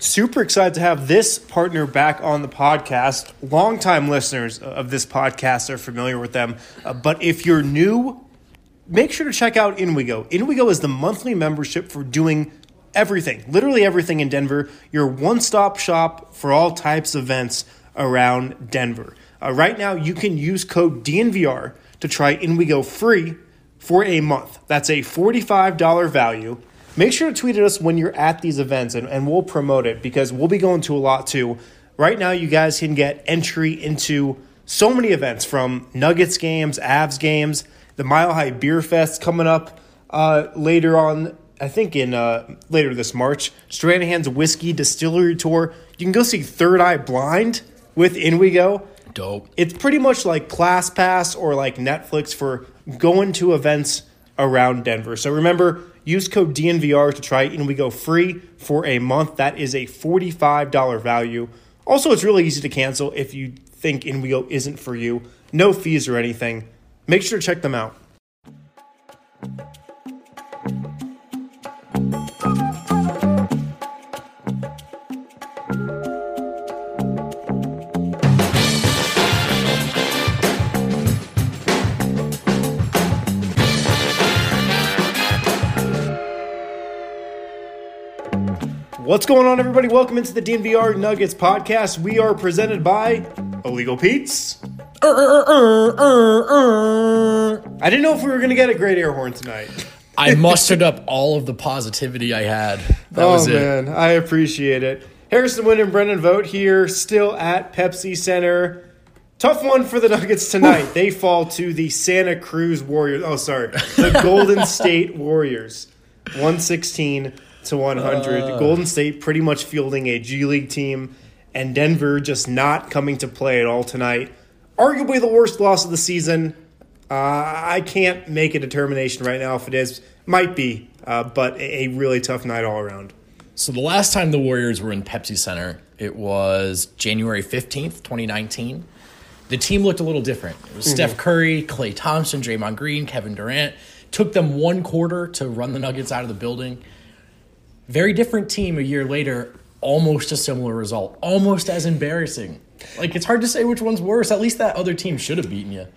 Super excited to have this partner back on the podcast. Longtime listeners of this podcast are familiar with them. Uh, but if you're new, make sure to check out InWeGo. InWeGo is the monthly membership for doing everything, literally everything in Denver. Your one stop shop for all types of events around Denver. Uh, right now, you can use code DNVR to try InWeGo free for a month. That's a $45 value. Make sure to tweet at us when you're at these events and, and we'll promote it because we'll be going to a lot too. Right now, you guys can get entry into so many events from Nuggets games, Avs games, the Mile High Beer Fest coming up uh, later on, I think in uh, later this March. Stranahan's Whiskey Distillery Tour. You can go see Third Eye Blind with In We Go. Dope. It's pretty much like ClassPass or like Netflix for going to events around Denver. So remember, use code DNVR to try In We Go free for a month. That is a $45 value. Also, it's really easy to cancel if you think In We isn't for you. No fees or anything. Make sure to check them out. What's going on, everybody? Welcome into the DNVR Nuggets podcast. We are presented by Illegal Pete's. I didn't know if we were going to get a great air horn tonight. I mustered up all of the positivity I had. That oh, was it. man. I appreciate it. Harrison Wind and Brendan Vogt here, still at Pepsi Center. Tough one for the Nuggets tonight. they fall to the Santa Cruz Warriors. Oh, sorry. The Golden State Warriors. 116 to 100. Uh. Golden State pretty much fielding a G League team, and Denver just not coming to play at all tonight. Arguably the worst loss of the season. Uh, I can't make a determination right now if it is. Might be, uh, but a, a really tough night all around. So the last time the Warriors were in Pepsi Center, it was January 15th, 2019. The team looked a little different. It was Steph Curry, Klay Thompson, Draymond Green, Kevin Durant. Took them one quarter to run the Nuggets out of the building. Very different team a year later, almost a similar result. Almost as embarrassing. Like it's hard to say which one's worse. At least that other team should have beaten you.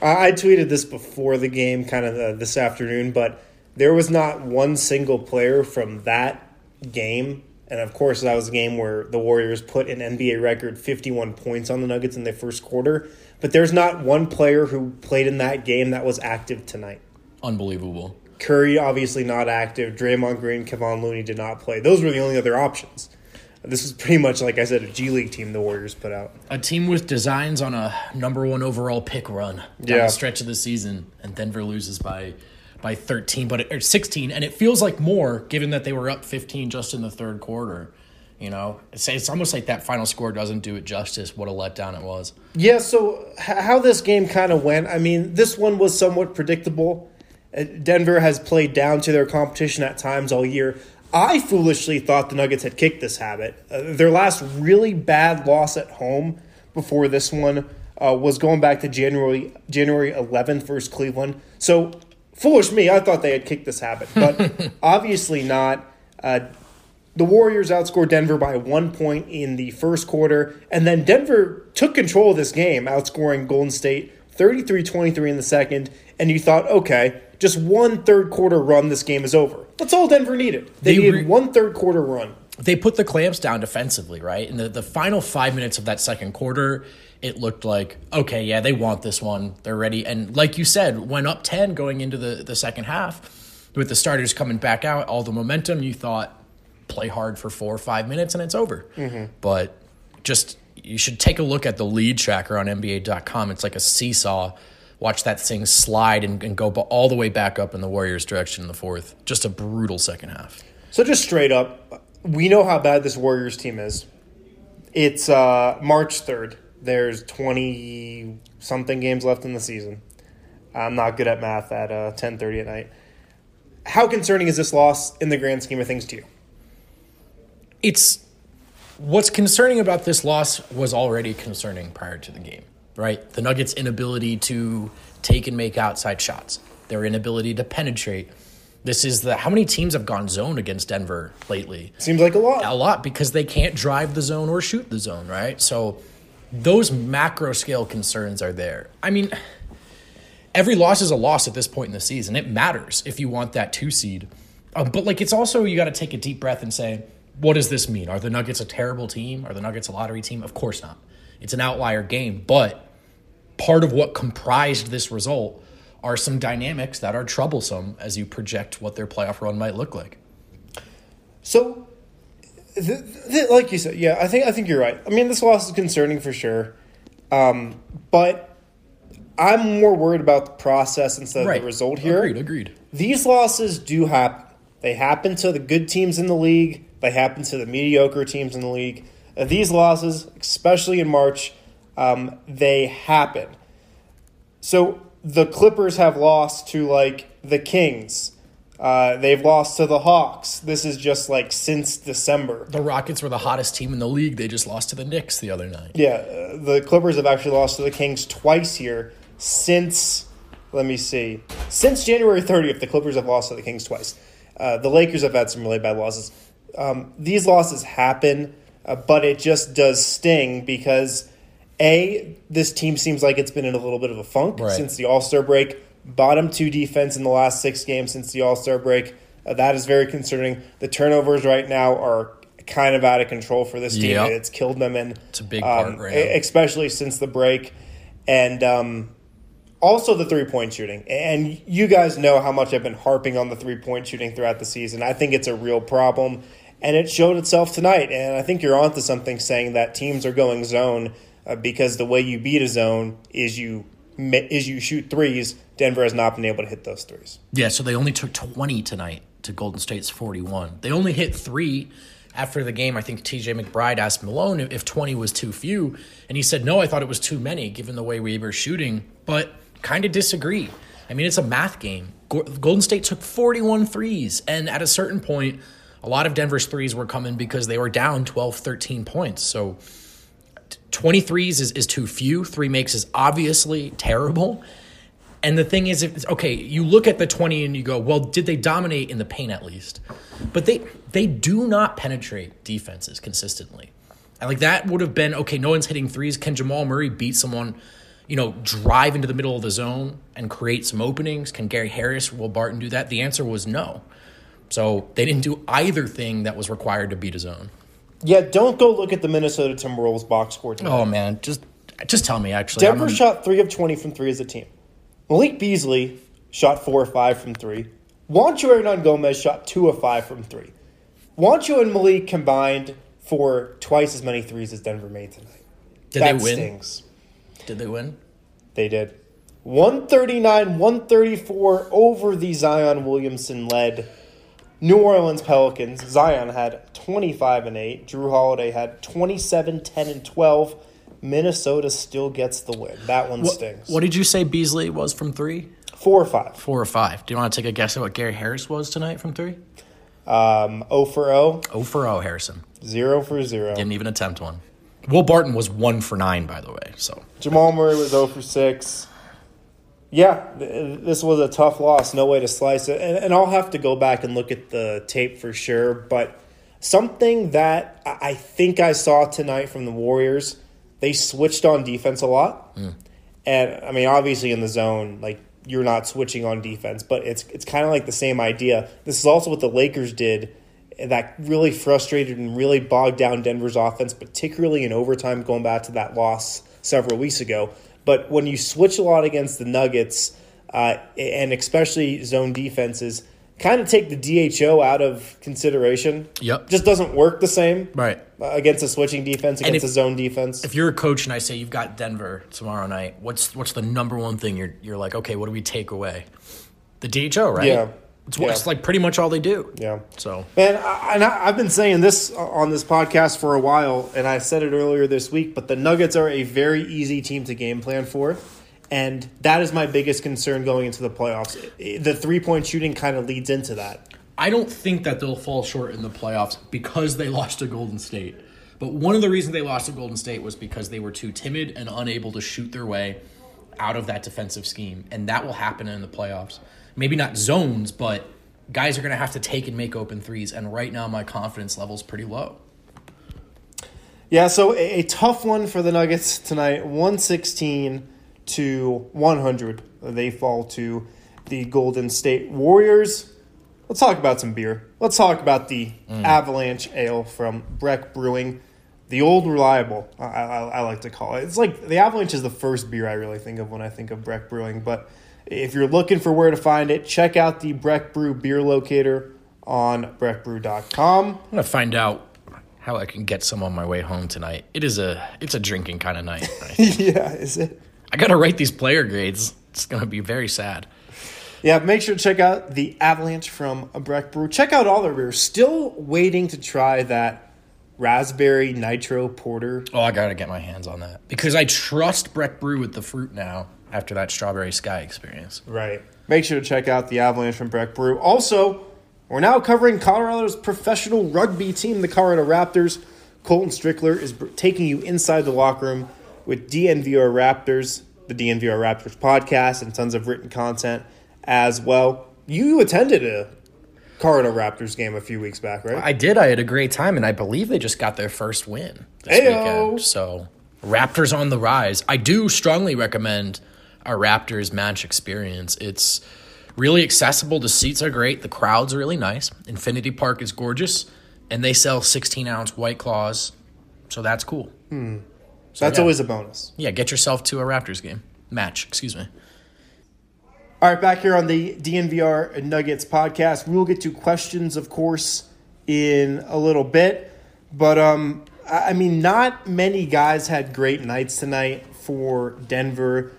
I I tweeted this before the game, kind of uh, this afternoon, but there was not one single player from that game. And of course, that was a game where the Warriors put an NBA record 51 points on the Nuggets in their first quarter. But there's not one player who played in that game that was active tonight. Unbelievable. Curry, obviously not active. Draymond Green, Kevon Looney did not play. Those were the only other options. This was pretty much, like I said, a G League team the Warriors put out. A team with designs on a number one overall pick run down Yeah. the stretch of the season, and Denver loses by by 13, but it, or 16, and it feels like more given that they were up 15 just in the third quarter. You know, it's, it's almost like that final score doesn't do it justice. What a letdown it was. Yeah, so h- how this game kind of went, I mean, this one was somewhat predictable. Uh, Denver has played down to their competition at times all year. I foolishly thought the Nuggets had kicked this habit. Uh, their last really bad loss at home before this one uh, was going back to January January 11th versus Cleveland. So foolish me, I thought they had kicked this habit, but obviously not. Uh, the Warriors outscored Denver by one point in the first quarter, and then Denver took control of this game, outscoring Golden State 33 23 in the second. And you thought, okay, just one third quarter run, this game is over. That's all Denver needed. They, They needed re- one third quarter run. they put the clamps down defensively, right? In the, the final five minutes of that second quarter, it looked like, okay, yeah, they want this one. They're ready. And like you said, went up 10 going into the, the second half with the starters coming back out, all the momentum. You thought, play hard for four or five minutes and it's over. Mm-hmm. But just, you should take a look at the lead tracker on NBA.com. It's like a seesaw. Watch that thing slide and, and go all the way back up in the Warriors' direction in the fourth. Just a brutal second half. So just straight up, we know how bad this Warriors team is. It's uh, March 3rd. There's 20 something games left in the season. I'm not good at math at uh, 10:30 at night. How concerning is this loss in the grand scheme of things to you? it's what's concerning about this loss was already concerning prior to the game, right? The Nuggets' inability to take and make outside shots, their inability to penetrate, This is the how many teams have gone zone against Denver lately? Seems like a lot. A lot because they can't drive the zone or shoot the zone, right? So those macro scale concerns are there. I mean, every loss is a loss at this point in the season. It matters if you want that two seed. Um, but like it's also you got to take a deep breath and say, what does this mean? Are the Nuggets a terrible team? Are the Nuggets a lottery team? Of course not. It's an outlier game, but part of what comprised this result are some dynamics that are troublesome as you project what their playoff run might look like. So, th- th- like you said, yeah, I think I think you're right. I mean, this loss is concerning for sure, um, but I'm more worried about the process instead of the result here. Agreed. Agreed. These losses do happen. They happen to the good teams in the league. They happen to the mediocre teams in the league. These losses, especially in March, um, they happen. So the Clippers have lost to like the Kings. Uh, they've lost to the Hawks. This is just like since December. The Rockets were the hottest team in the league. They just lost to the Knicks the other night. Yeah, uh, the Clippers have actually lost to the Kings twice here since. Let me see. Since January 30th, the Clippers have lost to the Kings twice. Uh, the Lakers have had some really bad losses. Um, these losses happen, uh, but it just does sting because a this team seems like it's been in a little bit of a funk Right. since the All Star break. Bottom two defense in the last six games since the All Star break. Uh, that is very concerning. The turnovers right now are kind of out of control for this team. Yep. It's killed them and It's a big part um, right e- especially since the break, and um, also the three point shooting. And you guys know how much I've been harping on the three point shooting throughout the season. I think it's a real problem, and it showed itself tonight. And I think you're onto something saying that teams are going zone uh, because the way you beat a zone is you is you shoot threes. Denver has not been able to hit those threes. Yeah, so they only took 20 tonight to Golden State's 41. They only hit three after the game. I think TJ McBride asked Malone if- if 20 was too few, and he said, no, I thought it was too many given the way we were shooting, but kind of disagree. I mean, it's a math game. Golden State took 41 threes, and at a certain point, a lot of Denver's threes were coming because they were down 12, 13 points. So 23s is, is too few. Three makes is obviously terrible. And the thing is, if okay, you look at the twenty and you go, well, did they dominate in the paint at least? But they they do not penetrate defenses consistently, and like that would have been okay. No one's hitting threes. Can Jamal Murray beat someone? You know, drive into the middle of the zone and create some openings. Can Gary Harris, Will Barton do that? The answer was no. So they didn't do either thing that was required to beat a zone. Yeah, don't go look at the Minnesota Timberwolves box score tonight. Oh man, just just tell me actually. Denver shot three of 20 from three as a team. Malik Beasley shot four or five from three. Juancho Hernangomez shot two of five from three. Juancho and Malik combined for twice as many threes as Denver made tonight. Did that they win? stings. Did they win? They did. 139 134 over the Zion Williamson led New Orleans Pelicans. Zion had 25 and 8. Jrue Holiday had 27, 10, and 12. Minnesota still gets the win. That one stings. What did you say Beasley was from three? Four or five. Four or five. Do you want to take a guess at what Gary Harris was tonight from three? Um, 0 for 0, Oh for oh, Harrison. 0 for 0. Didn't even attempt one. Will Barton was one for nine, by the way. So Jamal Murray was 0 for 6. Yeah, this was a tough loss. No way to slice it. And, and I'll have to go back and look at the tape for sure. But something that I think I saw tonight from the Warriors, they switched on defense a lot. Hmm. And I mean, obviously in the zone, like you're not switching on defense, but it's it's kind of like the same idea. This is also what the Lakers did that really frustrated and really bogged down Denver's offense, particularly in overtime, going back to that loss several weeks ago. But when you switch a lot against the Nuggets, uh, and especially zone defenses, kind of take the DHO out of consideration. Yep. Just doesn't work the same right. uh, against a switching defense, against if- a zone defense. If you're a coach and I say you've got Denver tomorrow night, what's what's the number one thing you're you're like, okay, what do we take away? The DHO, right? Yeah. It's, Yeah. it's like pretty much all they do. yeah. So Man, I, and I, I've been saying this on this podcast for a while, and I said it earlier this week. But the Nuggets are a very easy team to game plan for, and that is my biggest concern going into the playoffs. The three point shooting kind of leads into that. I don't think that they'll fall short in the playoffs because they lost to Golden State. But one of the reasons they lost to Golden State was because they were too timid and unable to shoot their way out of that defensive scheme. And that will happen in the playoffs. Maybe not zones, but guys are going to have to take and make open threes. And right now, my confidence level is pretty low. Yeah, so a, a tough one for the Nuggets tonight 116 to 100. They fall to the Golden State Warriors. Let's talk about some beer. Let's talk about the mm. Avalanche Ale from Breck Brewing, the old reliable. I, I, I like to call it. It's like the Avalanche is the first beer I really think of when I think of Breck Brewing. But if you're looking for where to find it, check out the Breck Brew beer locator on breckbrew.com. I'm going to find out how I can get some on my way home tonight. It is a it's a drinking kind of night. yeah, is it? I got to write these player grades. It's going to be very sad. Yeah, make sure to check out the Avalanche from Breck Brew. Check out all their beers. Still waiting to try that raspberry nitro porter. Oh, I got to get my hands on that because I trust Breck Brew with the fruit now after that strawberry sky experience. Right. Make sure to check out the Avalanche from Breck Brew. Also, we're now covering Colorado's professional rugby team, the Colorado Raptors. Colton Strickler is taking you inside the locker room with DNVR Raptors, the DNVR Raptors podcast, and tons of written content as well. You attended a Colorado Raptors game a few weeks back, right? I did. I had a great time, and I believe they just got their first win this Ayo. weekend. So, Raptors on the rise. I do strongly recommend a Raptors match experience. It's really accessible. The seats are great. The crowd's really nice. Infinity Park is gorgeous, and they sell 16 ounce White Claws, so that's cool. So that's yeah. always a bonus. Yeah, get yourself to a Raptors game match. Excuse me. All right, back here on the DNVR Nuggets podcast, we will get to questions, of course, in a little bit. But um, I mean, not many guys had great nights tonight for Denver.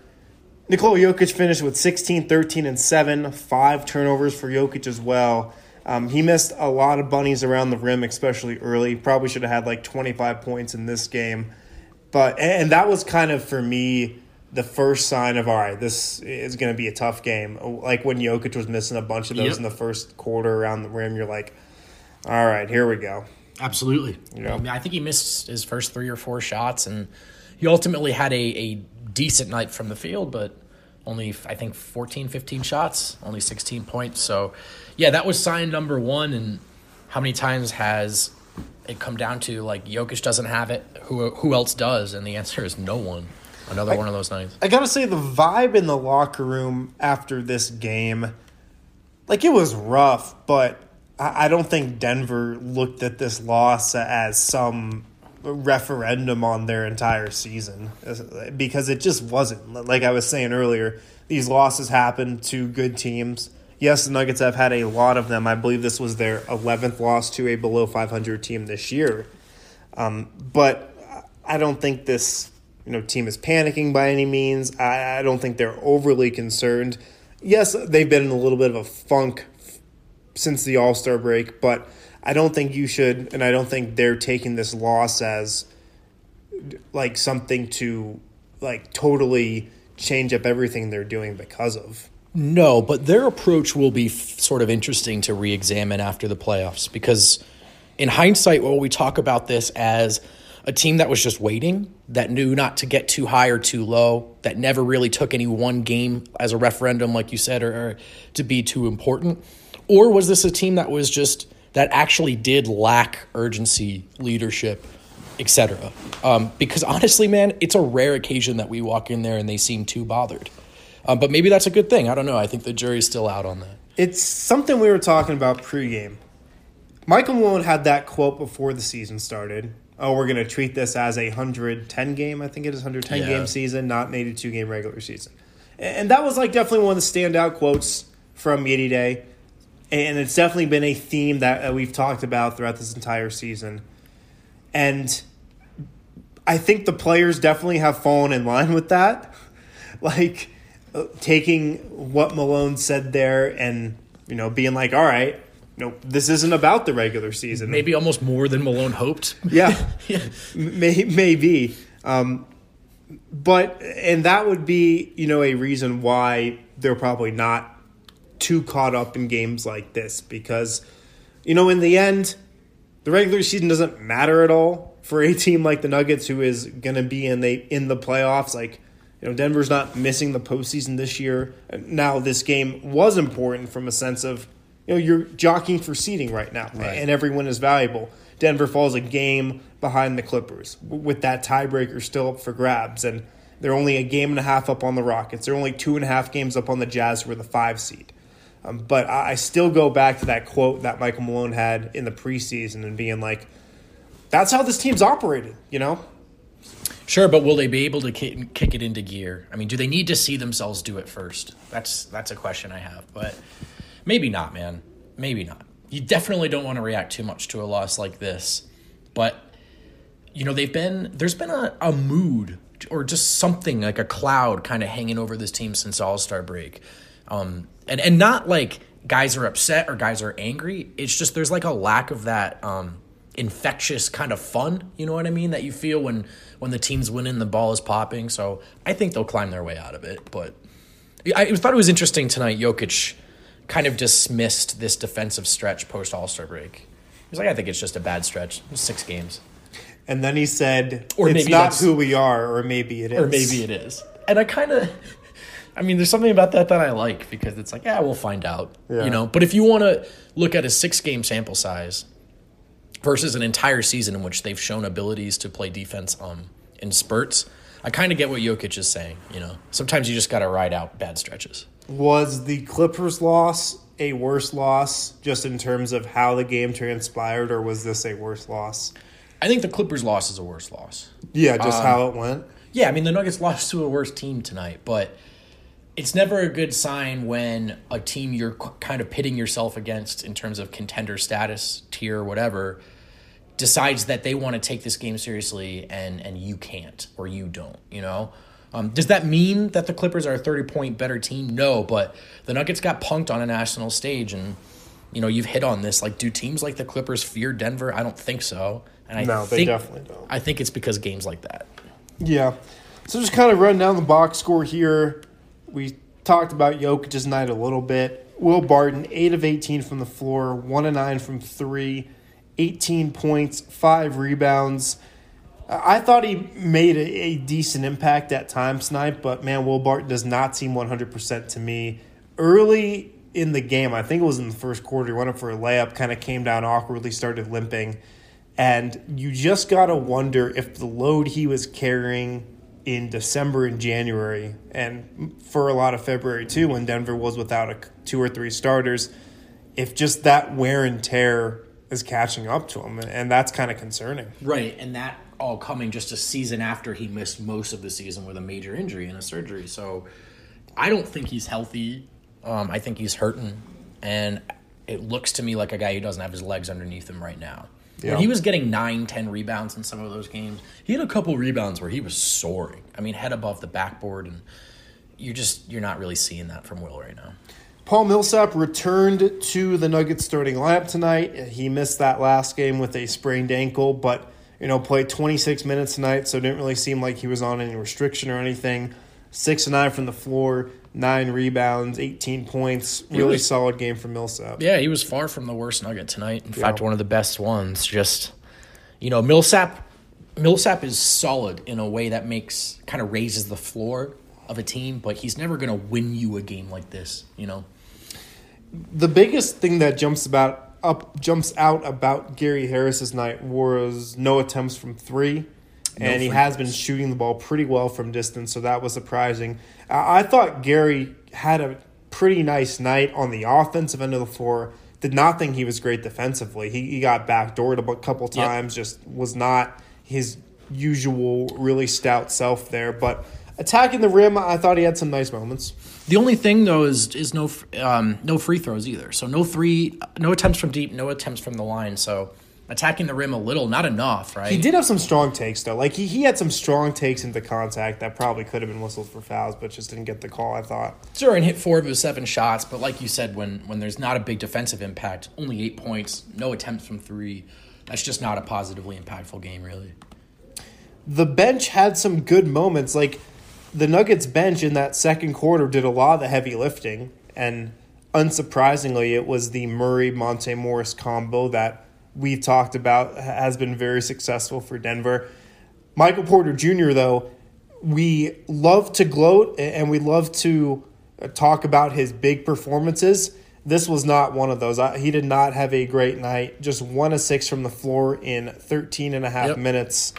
Nikola Jokic finished with 16, 13, and 7, five turnovers for Jokic as well. Um, he missed a lot of bunnies around the rim, especially early. Probably should have had like 25 points in this game. But and that was kind of for me the first sign of all right, this is going to be a tough game. Like when Jokic was missing a bunch of those Yep. in the first quarter around the rim, you're like, all right, here we go. Absolutely. Yeah. I, mean, I think he missed his first three or four shots, and he ultimately had a, a decent night from the field, but only, I think, 14, 15 shots, only 16 points. So, yeah, that was sign number one. And how many times has it come down to, like, Jokic doesn't have it? Who, who else does? And the answer is no one. Another one of those nights. I gotta say the vibe in the locker room after this game, like it was rough, but I I don't think Denver looked at this loss as some referendum on their entire season because it just wasn't. Like I was saying earlier, these losses happen to good teams. Yes, the Nuggets have had a lot of them. I believe this was their 11th loss to a below 500 team this year. Um, but I don't think this you know team is panicking by any means. I, I don't think they're overly concerned. Yes, they've been in a little bit of a funk since the All Star break, but I don't think you should, and I don't think they're taking this loss as like something to like totally change up everything they're doing because of. No, but their approach will be f- sort of interesting to re examine after the playoffs because, in hindsight, well, we talk about this as a team that was just waiting, that knew not to get too high or too low, that never really took any one game as a referendum, like you said, or, or to be too important? Or was this a team that was just, that actually did lack urgency, leadership, etc.? Um, because honestly, man, it's a rare occasion that we walk in there and they seem too bothered. Um, but maybe that's a good thing. I don't know. I think the jury's still out on that. It's something we were talking about pregame. Michael Malone had that quote before the season started. Oh, we're going to treat this as a 110 game, I think it is 110 Yeah. game season, not an 82 game regular season. And that was like definitely one of the standout quotes from Yeti Day. And it's definitely been a theme that we've talked about throughout this entire season. And I think the players definitely have fallen in line with that. Like uh, taking what Malone said there and you know being like, all right, no, this isn't about the regular season. Maybe almost more than Malone hoped. yeah, may, maybe. Um, but and that would be you know a reason why they're probably not too caught up in games like this because you know in the end the regular season doesn't matter at all for a team like the Nuggets who is going to be in the in the playoffs like you know Denver's not missing the postseason this year now this game was important from a sense of you know, you're jockeying for seeding right now, Right. and every win is valuable. Denver falls a game behind the Clippers with that tiebreaker still up for grabs, and they're only a game and a half up on the Rockets. They're only two and a half games up on the Jazz, who are the five seed. Um, but I I still go back to that quote that Michael Malone had in the preseason and being like, "That's how this team's operating," you know. Sure, but will they be able to kick, kick it into gear? I mean, do they need to see themselves do it first? That's that's a question I have, but maybe not, man. Maybe not. You definitely don't want to react too much to a loss like this, but you know they've been there's been a, a mood or just something like a cloud kind of hanging over this team since All Star break, um, and and not like guys are upset or guys are angry. It's just there's like a lack of that um, infectious kind of fun. You know what I mean? That you feel when when the team's winning, the ball is popping. So I think they'll climb their way out of it. But I thought it was interesting tonight. Jokic kind of dismissed this defensive stretch post All Star break. He's like, I think it's just a bad stretch. It was six games. And then he said, Or "It's maybe not who we are, or maybe it is, or maybe it is. And I kind of, I mean, there's something about that that I like because it's like, yeah, we'll find out, Yeah. you know. But if you want to look at a six game sample size versus an entire season in which they've shown abilities to play defense um in spurts, I kind of get what Jokic is saying. You know, sometimes you just got to ride out bad stretches. Was the Clippers loss a worse loss, just in terms of how the game transpired, or was this a worse loss? I think the Clippers loss is a worse loss. Yeah, Um, just how it went. Yeah, I mean the Nuggets lost to a worse team tonight, but it's never a good sign when a team you're kind of pitting yourself against in terms of contender status, tier, whatever, decides that they want to take this game seriously and and you can't or you don't. You know, um, does that mean that the Clippers are a thirty point better team? No, but the Nuggets got punked on a national stage and. You know, you've hit on this. Like, do teams like the Clippers fear Denver? I don't think so. And I No, they think, definitely don't. I think it's because games like that. Yeah. So just kind of run down the box score here. We talked about Jokic's night a little bit. Will Barton, 8 of 18 from the floor, 1 of 9 from 3, 18 points, 5 rebounds. I thought he made a, a decent impact at times tonight, but man, Will Barton does not seem 100% to me. Early in the game, I think it was in the first quarter, he went up for a layup, kind of came down awkwardly, started limping. And you just got to wonder if the load he was carrying in December and January, and for a lot of February too, when Denver was without a, two or three starters, if just that wear and tear is catching up to him. And that's kind of concerning. Right, and that all coming just a season after he missed most of the season with a major injury and a surgery. So I don't think he's healthy. Um, I think he's hurting, and it looks to me like a guy who doesn't have his legs underneath him right now. Yeah. When he was getting nine, ten rebounds in some of those games, he had a couple rebounds where he was soaring. I mean, head above the backboard, and you're just you're not really seeing that from Will right now. Paul Millsap returned to the Nuggets starting lineup tonight. He missed that last game with a sprained ankle, but you know played 26 minutes tonight, so it didn't really seem like he was on any restriction or anything. Six and nine from the floor, nine rebounds, 18 points. Really was- solid game for Millsap. Yeah, he was far from the worst Nugget tonight. In fact, one of the best ones. Just you know, Millsap. Millsap is solid in a way that makes kind of raises the floor of a team, but he's never going to win you a game like this. You know, The biggest thing that jumps about up jumps out about Gary Harris's night was no attempts from three, and he has been shooting the ball pretty well from distance, so that was surprising. I I thought Gary had a pretty nice night on the offensive end of the floor. Did not think he was great defensively. He, he got backdoored a couple Yep. times, just was not his usual really stout self there. But attacking the rim, I thought he had some nice moments. the only thing though is is no um, no free throws either. So no three, no attempts from deep, no attempts from the line. So attacking the rim a little, not enough, right? He did have some strong takes though. Like he, he had some strong takes into contact that probably could have been whistled for fouls, but just didn't get the call. I thought. Sure, and hit four of his seven shots, but like you said, when when there's not a big defensive impact, only eight points, no attempts from three, that's just not a positively impactful game, really. The bench had some good moments. Like the Nuggets bench in that second quarter did a lot of the heavy lifting, and unsurprisingly, it was the Murray Monte Morris combo that we've talked about has been very successful for Denver. Michael Porter Jr. though, we love to gloat and we love to uh, talk about his big performances. This was not one of those. I, he did not have a great night. Just one of six from the floor in 13 and a half Yep. minutes.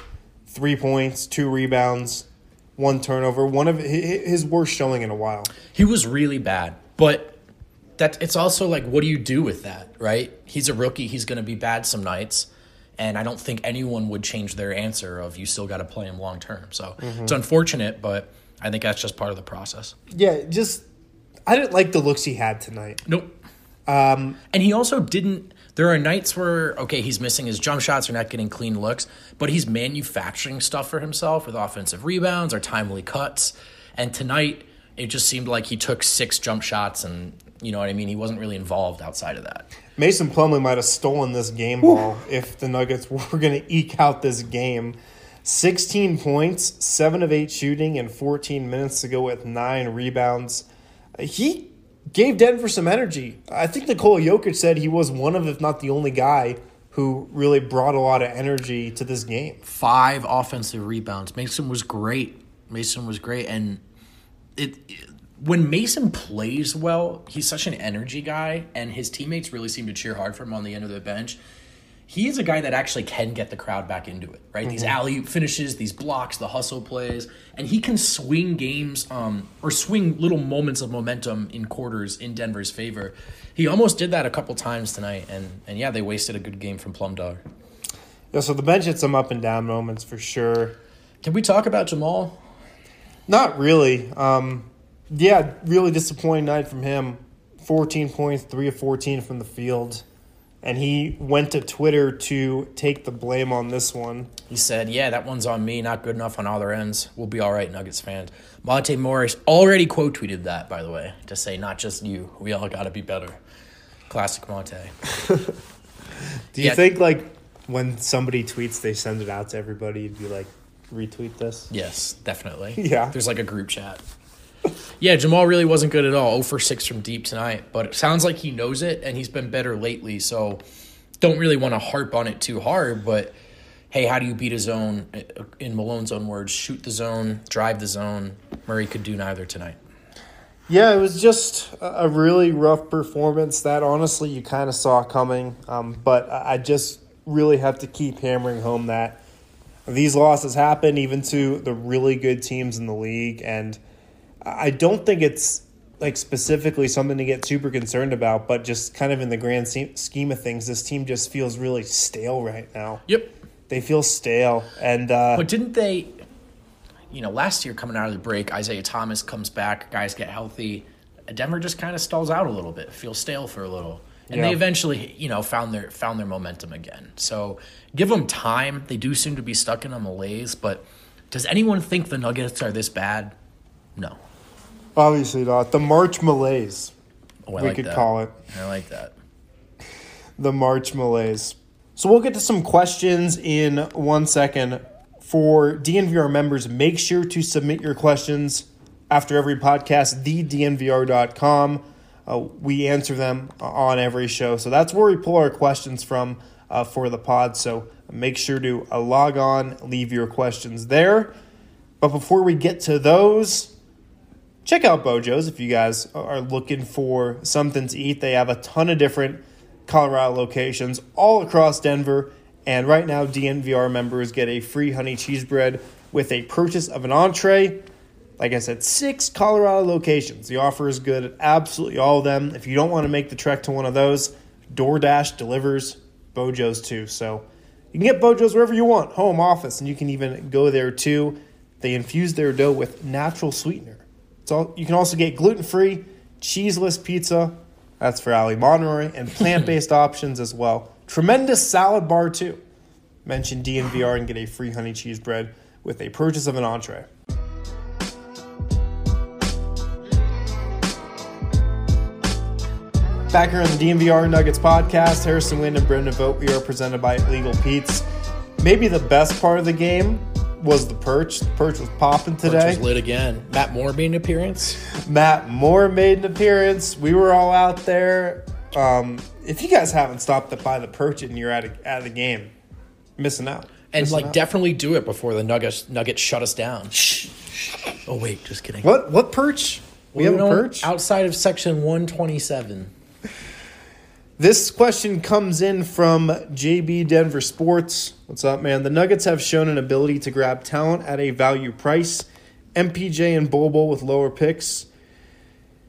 Three points, two rebounds, one turnover. One of hi- hi- his worst showing in a while. He was really bad, but that it's also like, what do you do with that, right? He's a rookie. He's going to be bad some nights, and I don't think anyone would change their answer of you still got to play him long term. So it's unfortunate, but I think that's just part of the process. Yeah, just I didn't like the looks he had tonight. Nope. Um, and he also didn't. There are nights where okay, he's missing his jump shots, or not getting clean looks, but he's manufacturing stuff for himself with offensive rebounds or timely cuts. And tonight, it just seemed like he took six jump shots, and you know what I mean. He wasn't really involved outside of that. Mason Plumlee might have stolen this game ball if the Nuggets were going to eke out this game. 16 points, 7 of 8 shooting, and 14 minutes to go with 9 rebounds. He gave Denver some energy. I think Nikola Jokic said he was one of, if not the only guy, who really brought a lot of energy to this game. Five offensive rebounds. Mason was great. Mason was great, and it. When Mason plays well, he's such an energy guy, and his teammates really seem to cheer hard for him on the end of the bench. he is a guy that actually can get the crowd back into it, right? These alley finishes, these blocks, the hustle plays, and he can swing games um, or swing little moments of momentum in quarters in Denver's favor. He almost did that a couple times tonight, and and yeah, they wasted a good game from Plum Dog. Yeah, so the bench had some up and down moments for sure. Can we talk about Jamal? Not really. Um, yeah, really disappointing night from him. 14 points, 3 of 14 from the field. And he went to Twitter to take the blame on this one. He said, "Yeah, that one's on me. Not good enough on other ends. We'll be all right, Nuggets fans." Monte Morris already quote tweeted that, by the way, to say not just you. We all got to be better. Classic Monte. Do you Yeah. think, like, when somebody tweets, they send it out to everybody? You'd be like, retweet this? Yes, definitely. Yeah. There's like a group chat. Yeah, Jamal really wasn't good at all. 0 for 6 from deep tonight, but it sounds like he knows it and he's been better lately. So don't really want to harp on it too hard, but hey, how do you beat a zone? In Malone's own words, shoot the zone, drive the zone. Murray could do neither tonight. Yeah, it was just a really rough performance that honestly you kind of saw coming. Um, but I just really have to keep hammering home that these losses happen even to the really good teams in the league. And I don't think it's like specifically something to get super concerned about, but just kind of in the grand scheme of things, this team just feels really stale right now. Yep. They feel stale. And uh, But didn't they, you know, last year coming out of the break, Isaiah Thomas comes back, guys get healthy. Denver just kind of stalls out a little bit, feels stale for a little. And they eventually, you know, found their found their momentum again. So give them time. They do seem to be stuck in a malaise, but does anyone think the Nuggets are this bad? No. Obviously not. The March malaise, Oh, I we like could that. call it. I like that. the March malaise. So we'll get to some questions in one second. For DNVR members, make sure to submit your questions after every podcast, thednvr.com. Uh, we answer them on every show. So that's where we pull our questions from uh, for the pod. So make sure to uh, log on, leave your questions there. But before we get to those, check out Bojo's if you guys are looking for something to eat. They have a ton of different Colorado locations all across Denver. And right now, DNVR members get a free honey cheese bread with a purchase of an entree. Like I said, six Colorado locations. The offer is good at absolutely all of them. If you don't want to make the trek to one of those, DoorDash delivers Bojo's too. So you can get Bojo's wherever you want, home, office, and you can even go there too. They infuse their dough with natural sweetener. All, you can also get gluten free, cheeseless pizza. That's for Ali Monroy, and plant based options as well. Tremendous salad bar too. Mention DNVR and get a free honey cheese bread with a purchase of an entree. Back here on the DNVR Nuggets podcast, Harrison Wind and Brendan Vogt, we are presented by Legal Pete's. Maybe the best part of the game was the perch. The perch was popping today. Which was lit again. Matt Moore made an appearance. Matt Moore made an appearance. We were all out there. Um, if you guys haven't stopped by the perch and you're at a, at the game, missing out. And Missing like out. definitely do it before the Nuggets Nuggets shut us down. Oh wait, just kidding. what what perch? We have a perch. outside of section 127. This question comes in from JB Denver Sports. What's up, man? The Nuggets have shown an ability to grab talent at a value price. MPJ and Bobo with lower picks.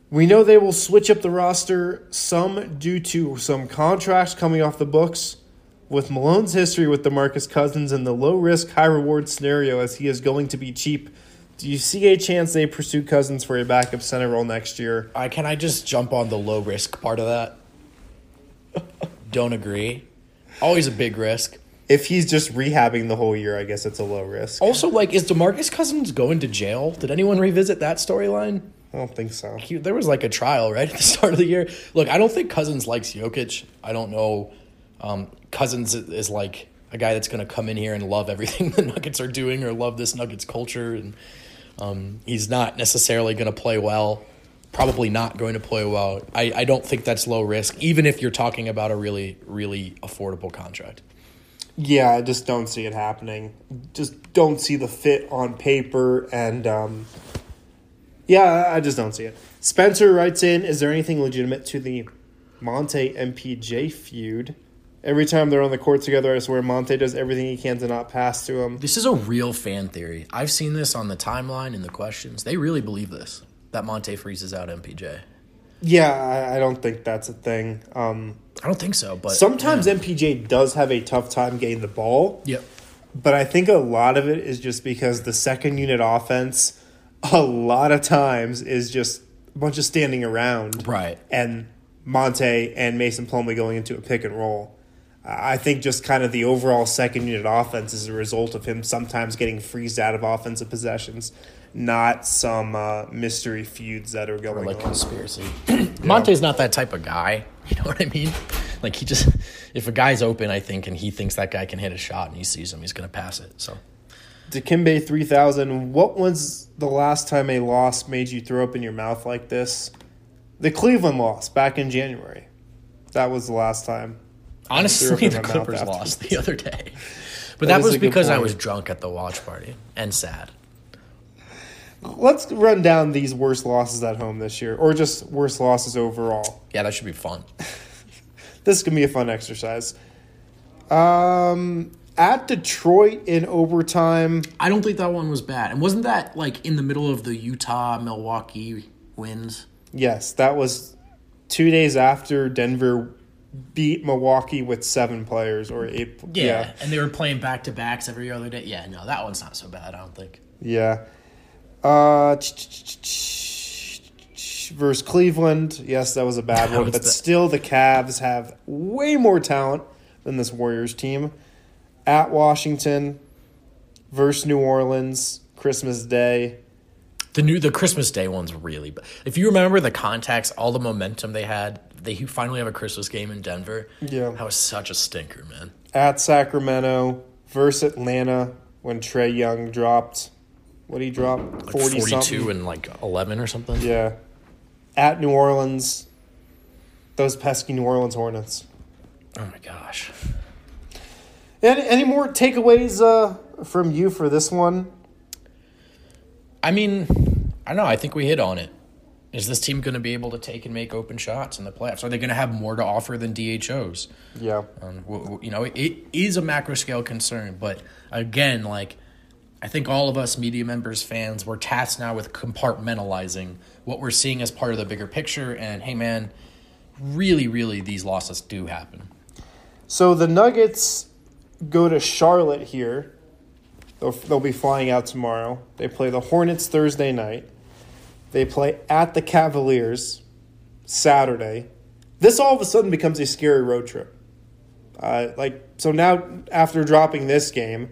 We know they will switch up the roster, some due to some contracts coming off the books. With Malone's history with DeMarcus Cousins and the low risk, high reward scenario as he is going to be cheap, do you see a chance they pursue Cousins for a backup center role next year? I can I just jump on the low risk part of that? Don't agree. Always a big risk. If he's just rehabbing the whole year, I guess it's a low risk. Also, like, is Demarcus Cousins going to jail? Did anyone revisit that storyline? I don't think so. He, there was like a trial right at the start of the year. Look, I don't think Cousins likes Jokic. I don't know. Um, Cousins is like a guy that's going to come in here and love everything the Nuggets are doing or love this Nuggets culture, and um, he's not necessarily going to play well. Probably not going to play well. I, I don't think that's low risk, even if you're talking about a really, really affordable contract. Yeah, I just don't see it happening. Just don't see the fit on paper, and um, yeah, I just don't see it. Spencer writes in: Is there anything legitimate to the Monte MPJ feud? Every time they're on the court together, I swear Monte does everything he can to not pass to him. This is a real fan theory. I've seen this on the timeline in the questions. They really believe this that Monte freezes out MPJ. Yeah, I, I don't think that's a thing. Um, I don't think so, but sometimes yeah. MPJ does have a tough time getting the ball. Yep. But I think a lot of it is just because the second unit offense, a lot of times, is just a bunch of standing around. Right. And Monte and Mason Plumlee going into a pick and roll. I think just kind of the overall second unit offense is a result of him sometimes getting freezed out of offensive possessions, not some uh, mystery feuds that are going or like on. conspiracy. Monte's not that type of guy. You know what I mean? Like he just, if a guy's open, I think, and he thinks that guy can hit a shot, and he sees him, he's gonna pass it. So, Dikembe three thousand. What was the last time a loss made you throw up in your mouth like this? The Cleveland loss back in January. That was the last time. honestly, threw up in the my Clippers lost the other day, but That that, is was because I was drunk at the watch party and sad. Let's run down these worst losses at home this year, or just worst losses overall. Yeah, that should be fun. This is gonna be a fun exercise. Um, at Detroit in overtime. I don't think that one was bad, and wasn't that like in the middle of the Utah Milwaukee wins? Yes, that was two days after Denver beat Milwaukee with seven players or eight. Yeah, and they were playing back to backs every other day. Yeah, no, that one's not so bad. I don't think. Yeah. Uh, versus Cleveland. Yes, that was a bad one, but still, the Cavs have way more talent than this Warriors team. At Washington versus New Orleans, Christmas Day. The new the Christmas Day one's really bad. If you remember the context, all the momentum they had, they finally have a Christmas game in Denver. Yeah. That was such a stinker, man. At Sacramento versus Atlanta when Trae Young dropped. What he dropped? Like 40 42 something. and like 11 or something. Yeah. At New Orleans, those pesky New Orleans Hornets. Oh my gosh. Any, any more takeaways uh, from you for this one? I mean, I don't know. I think we hit on it. Is this team going to be able to take and make open shots in the playoffs? Are they going to have more to offer than DHOs? Yeah. Um, you know, it is a macro scale concern, but again, like I think all of us media members, fans, we're tasked now with compartmentalizing what we're seeing as part of the bigger picture. And hey, man, really, really, these losses do happen. So the Nuggets go to Charlotte here. They'll, they'll be flying out tomorrow. They play the Hornets Thursday night. They play at the Cavaliers Saturday. This all of a sudden becomes a scary road trip. Uh, like so now, after dropping this game,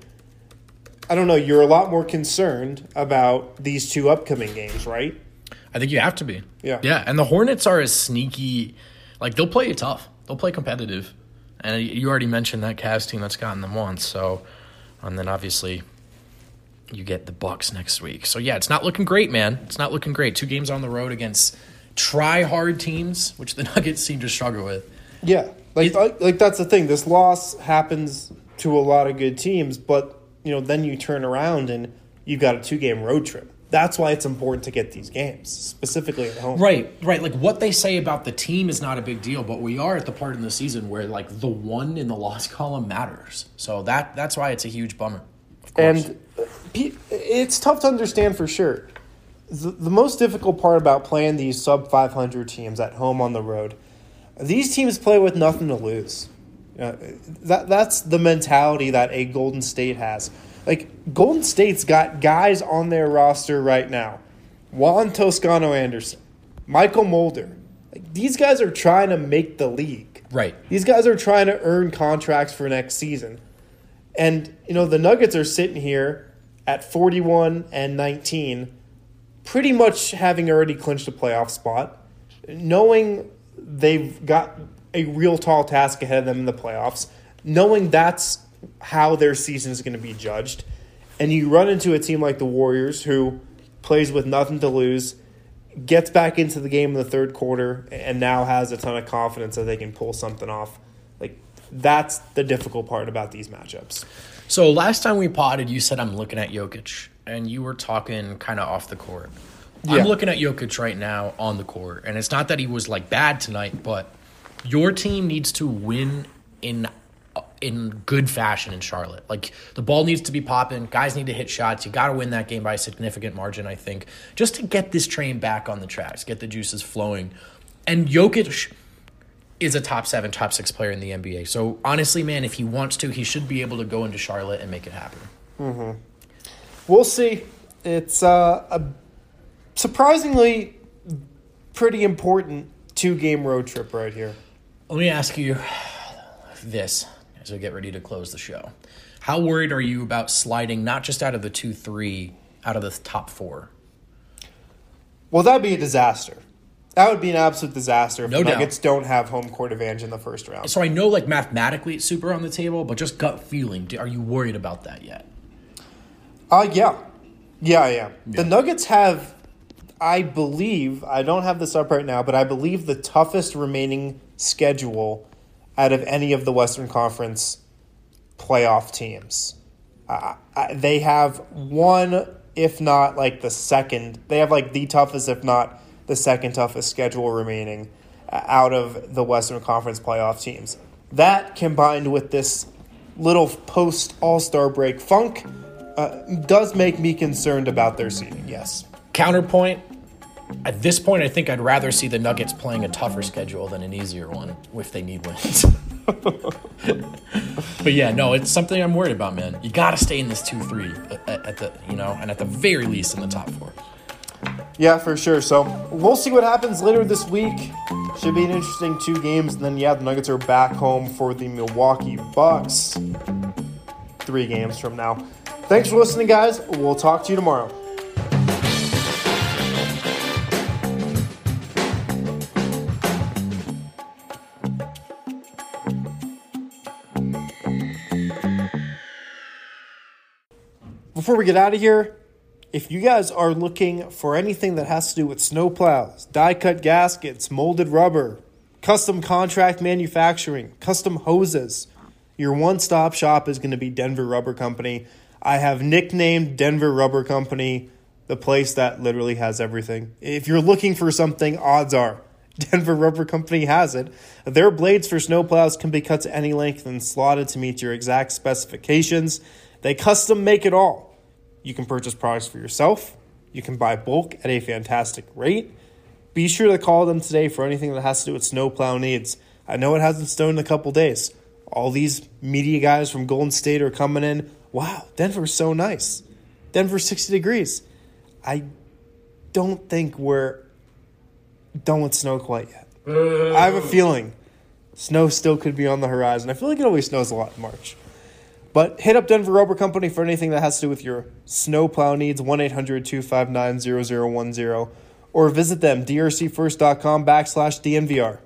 I don't know. You're a lot more concerned about these two upcoming games, right? I think you have to be. Yeah. Yeah. And the Hornets are as sneaky. Like, they'll play you tough, they'll play competitive. And you already mentioned that Cavs team that's gotten them once. So, and then obviously you get the Bucks next week. So, yeah, it's not looking great, man. It's not looking great. Two games on the road against try hard teams, which the Nuggets seem to struggle with. Yeah, like, like like that's the thing. This loss happens to a lot of good teams, but you know then you turn around and you've got a two game road trip. That's why it's important to get these games, specifically at home. Right, right. Like what they say about the team is not a big deal, but we are at the part in the season where like the one in the loss column matters. So that that's why it's a huge bummer. And uh, it's tough to understand for sure. The, the most difficult part about playing these sub 500 teams at home on the road, these teams play with nothing to lose. Uh, that that's the mentality that a Golden State has. Like Golden State's got guys on their roster right now. Juan Toscano Anderson, Mychal Mulder. Like these guys are trying to make the league. right. These guys are trying to earn contracts for next season. And, you know, the Nuggets are sitting here at 41 and 19, pretty much having already clinched a playoff spot, knowing they've got a real tall task ahead of them in the playoffs, knowing that's how their season is going to be judged. And you run into a team like the Warriors who plays with nothing to lose, gets back into the game in the third quarter, and now has a ton of confidence that they can pull something off. Like, that's the difficult part about these matchups. So last time we potted, you said I'm looking at Jokic, and you were talking kind of off the court. Yeah. I'm looking at Jokic right now on the court, and it's not that he was like bad tonight, but your team needs to win in in good fashion in Charlotte. Like the ball needs to be popping, guys need to hit shots. You got to win that game by a significant margin, I think, just to get this train back on the tracks, get the juices flowing. And Jokic is a top seven, top six player in the NBA. So honestly, man, if he wants to, he should be able to go into Charlotte and make it happen. We'll see. It's uh, a surprisingly pretty important two game road trip right here. Let me ask you this as we get ready to close the show. How worried are you about sliding not just out of the 2 3, out of the top four? Well, that'd be a disaster. That would be an absolute disaster if No the doubt. Nuggets don't have home court advantage in the first round. So I know, like, mathematically it's super on the table, but just gut feeling, are you worried about that yet? Uh, yeah. Yeah, I am. The Nuggets have, I believe, I don't have this up right now, but I believe the toughest remaining schedule out of any of the Western Conference playoff teams. Uh, I, they have one, if not like the second, they have like the toughest, if not the second toughest schedule remaining uh, out of the Western Conference playoff teams. That combined with this little post All Star break funk uh, does make me concerned about their seeding. Yes. Counterpoint, at this point, I think I'd rather see the Nuggets playing a tougher schedule than an easier one if they need wins. but yeah, no, it's something I'm worried about, man. You got to stay in this 2 3 at, at the, you know, and at the very least in the top four. Yeah, for sure. So we'll see what happens later this week. Should be an interesting two games. And then, yeah, the Nuggets are back home for the Milwaukee Bucks three games from now. Thanks for listening, guys. We'll talk to you tomorrow. Before we get out of here, if you guys are looking for anything that has to do with snow plows, die cut gaskets, molded rubber, custom contract manufacturing, custom hoses, your one stop shop is going to be Denver Rubber Company. I have nicknamed Denver Rubber Company the place that literally has everything. If you're looking for something, odds are Denver Rubber Company has it. Their blades for snowplows can be cut to any length and slotted to meet your exact specifications. They custom make it all. You can purchase products for yourself. You can buy bulk at a fantastic rate. Be sure to call them today for anything that has to do with snowplow needs. I know it hasn't snowed in a couple days. All these media guys from Golden State are coming in. Wow, Denver's so nice. Denver's 60 degrees. I don't think we're done with snow quite yet. Uh. I have a feeling snow still could be on the horizon. I feel like it always snows a lot in March. But hit up Denver Rubber Company for anything that has to do with your snow plow needs, 1 800 259 0010, or visit them, drcfirst.com backslash DNVR.